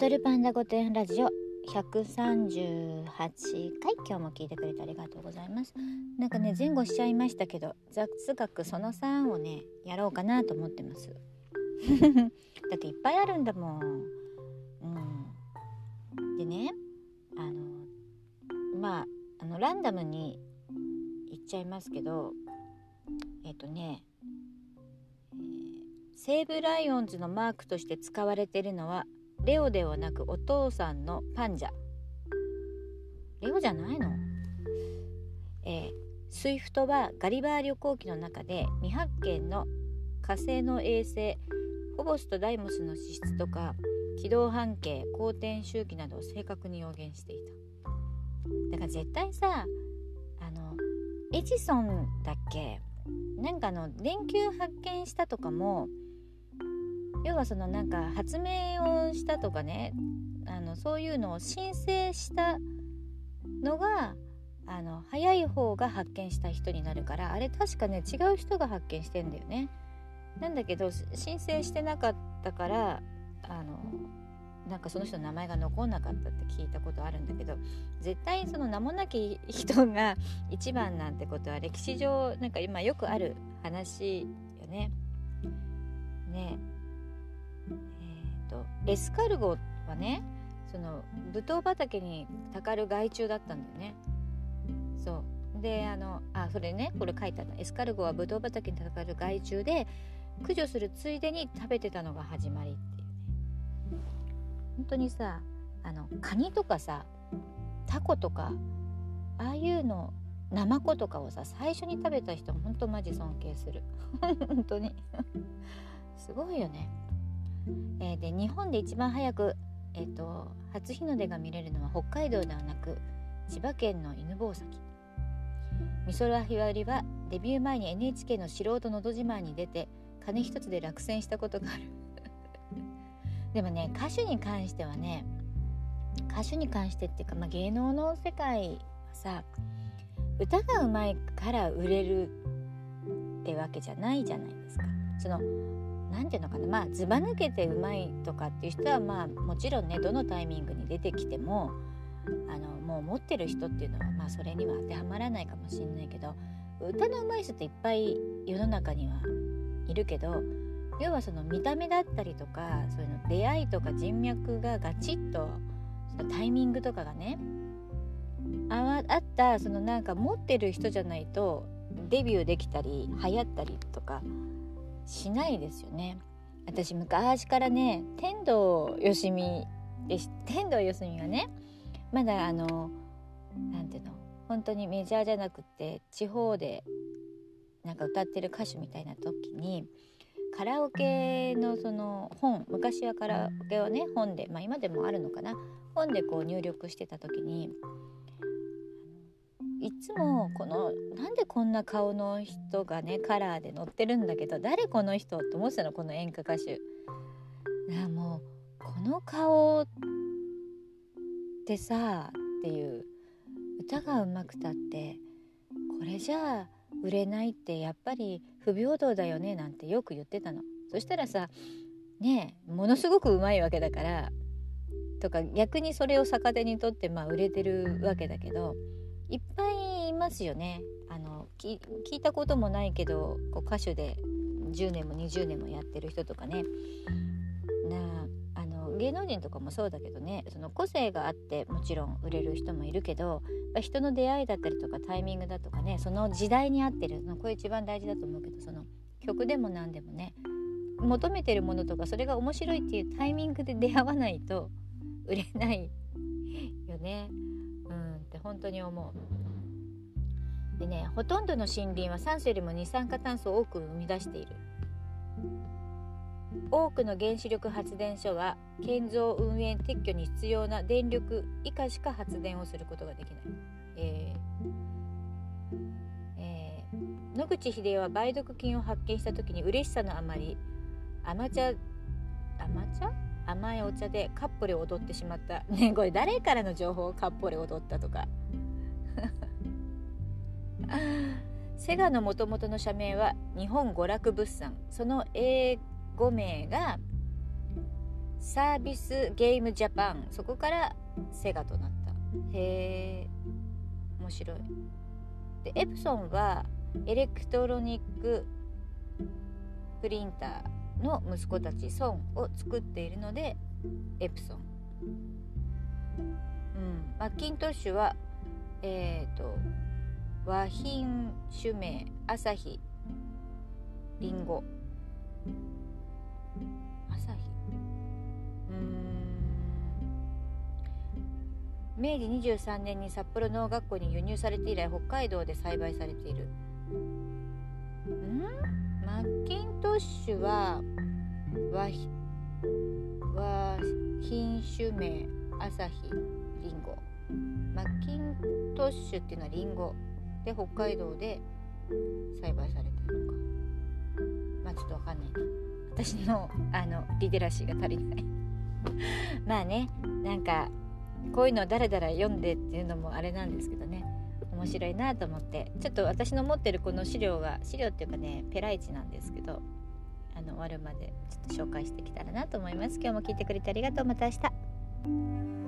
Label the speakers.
Speaker 1: 踊るパンダ御殿ラジオ138回今日も聞いてくれてありがとうございます。なんかね前後しちゃいましたけど雑学その3をねやろうかなと思ってます。だっていっぱいあるんだもん。うん。でねあのまああのランダムに言っちゃいますけどえっ、とね、えー、西武ライオンズのマークとして使われてるのはレオではなくお父さんのパンジャ。レオじゃないの？えー、スイフトはガリバー旅行記の中で未発見の火星の衛星フォボスとダイモスの資質とか軌道半径公転周期などを正確に予言していた。だから絶対さあのエジソンだっけ？なんかあの電球発見したとかも要はそのなんか発明をしたとかねあのそういうのを申請したのがあの早い方が発見した人になるからあれ確かね違う人が発見してんだよね。なんだけど申請してなかったからあのなんかその人の名前が残んなかったって聞いたことあるんだけど絶対その名もなき人が一番なんてことは歴史上なんか今よくある話よね。ねと、エスカルゴはねそのブドウ畑にたかる害虫だったんだよね。そう。であのあそれねこれ書いてあるエスカルゴはブドウ畑にたかる害虫で駆除するついでに食べてたのが始まりっていうね。本当にさあのカニとかさタコとかああいうのナマコとかをさ最初に食べた人ほんとマジ尊敬する。本当に。すごいよね、えー、で日本で一番早く、えーと、初日の出が見れるのは北海道ではなく千葉県の犬吠埼美空ひばりはデビュー前に NHK の素人のど自慢に出て金一つで落選したことがある でもね歌手に関してはね歌手に関してっていうか、まあ、芸能の世界はさ歌がうまいから売れるってわけじゃないじゃないですか。その何て言うのかなまあずば抜けてうまいとかっていう人はまあもちろんねどのタイミングに出てきてもあのもう持ってる人っていうのはまあそれには当てはまらないかもしんないけど歌のうまい人っていっぱい世の中にはいるけど要はその見た目だったりとかそういうの出会いとか人脈がガチッとそのタイミングとかがねああったそのなんか持ってる人じゃないとデビューできたり流行ったりとかしないですよね。私昔からね天童よしみで天童よしみがねまだあの何ていうの本当にメジャーじゃなくて地方でなんか歌ってる歌手みたいな時にカラオケのその本昔はカラオケはね本でまあ今でもあるのかな本でこう入力してた時にいつもこのなんでこんな顔の人がねカラーで載ってるんだけど誰この人って思ってたの？この演歌歌手。なもうこの顔ってさっていう歌がうまくたってこれじゃあ売れないってやっぱり不平等だよねなんてよく言ってたの。そしたらさねものすごくうまいわけだからとか逆にそれを逆手にとってまあ売れてるわけだけどいっぱいますよねあの聞いたこともないけどこう歌手で10年も20年もやってる人とかねなあの芸能人とかもそうだけどねその個性があってもちろん売れる人もいるけど人の出会いだったりとかタイミングだとかねその時代に合ってるこれ一番大事だと思うけどその曲でも何でもね求めてるものとかそれが面白いっていうタイミングで出会わないと売れないよね。うんって本当に思う。でねほとんどの森林は酸素よりも二酸化炭素を多く生み出している。多くの原子力発電所は建造運営撤去に必要な電力以下しか発電をすることができない。えーえー、野口英世は梅毒菌を発見した時に嬉しさのあまり甘茶甘茶？甘いお茶でカッポレを踊ってしまったねこれ誰からの情報カッポレ踊ったとかセガのもともとの社名は日本娯楽物産。その英語名が Service Game Japan。そこからセガとなった。へえ面白い。でエプソンは Electronic Printer の息子たち Son を作っているのでエプソン、うん、マッキントッシュはえっ、ー、と和品種名朝日りんご朝日？うん。明治23年に札幌農学校に輸入されて以来北海道で栽培されている。ん？マッキントッシュは和和品種名朝日りんごマッキントッシュっていうのはりんごで北海道で栽培されてるのか。まあちょっとわかんない。な私のあのリテラシーが足りない。まあねなんかこういうのをだらだら読んでっていうのもあれなんですけどね。面白いなと思って。ちょっと私の持ってるこの資料が資料っていうかねペライチなんですけどあの終わるまでちょっと紹介してきたらなと思います。今日も聞いてくれてありがとう。また明日。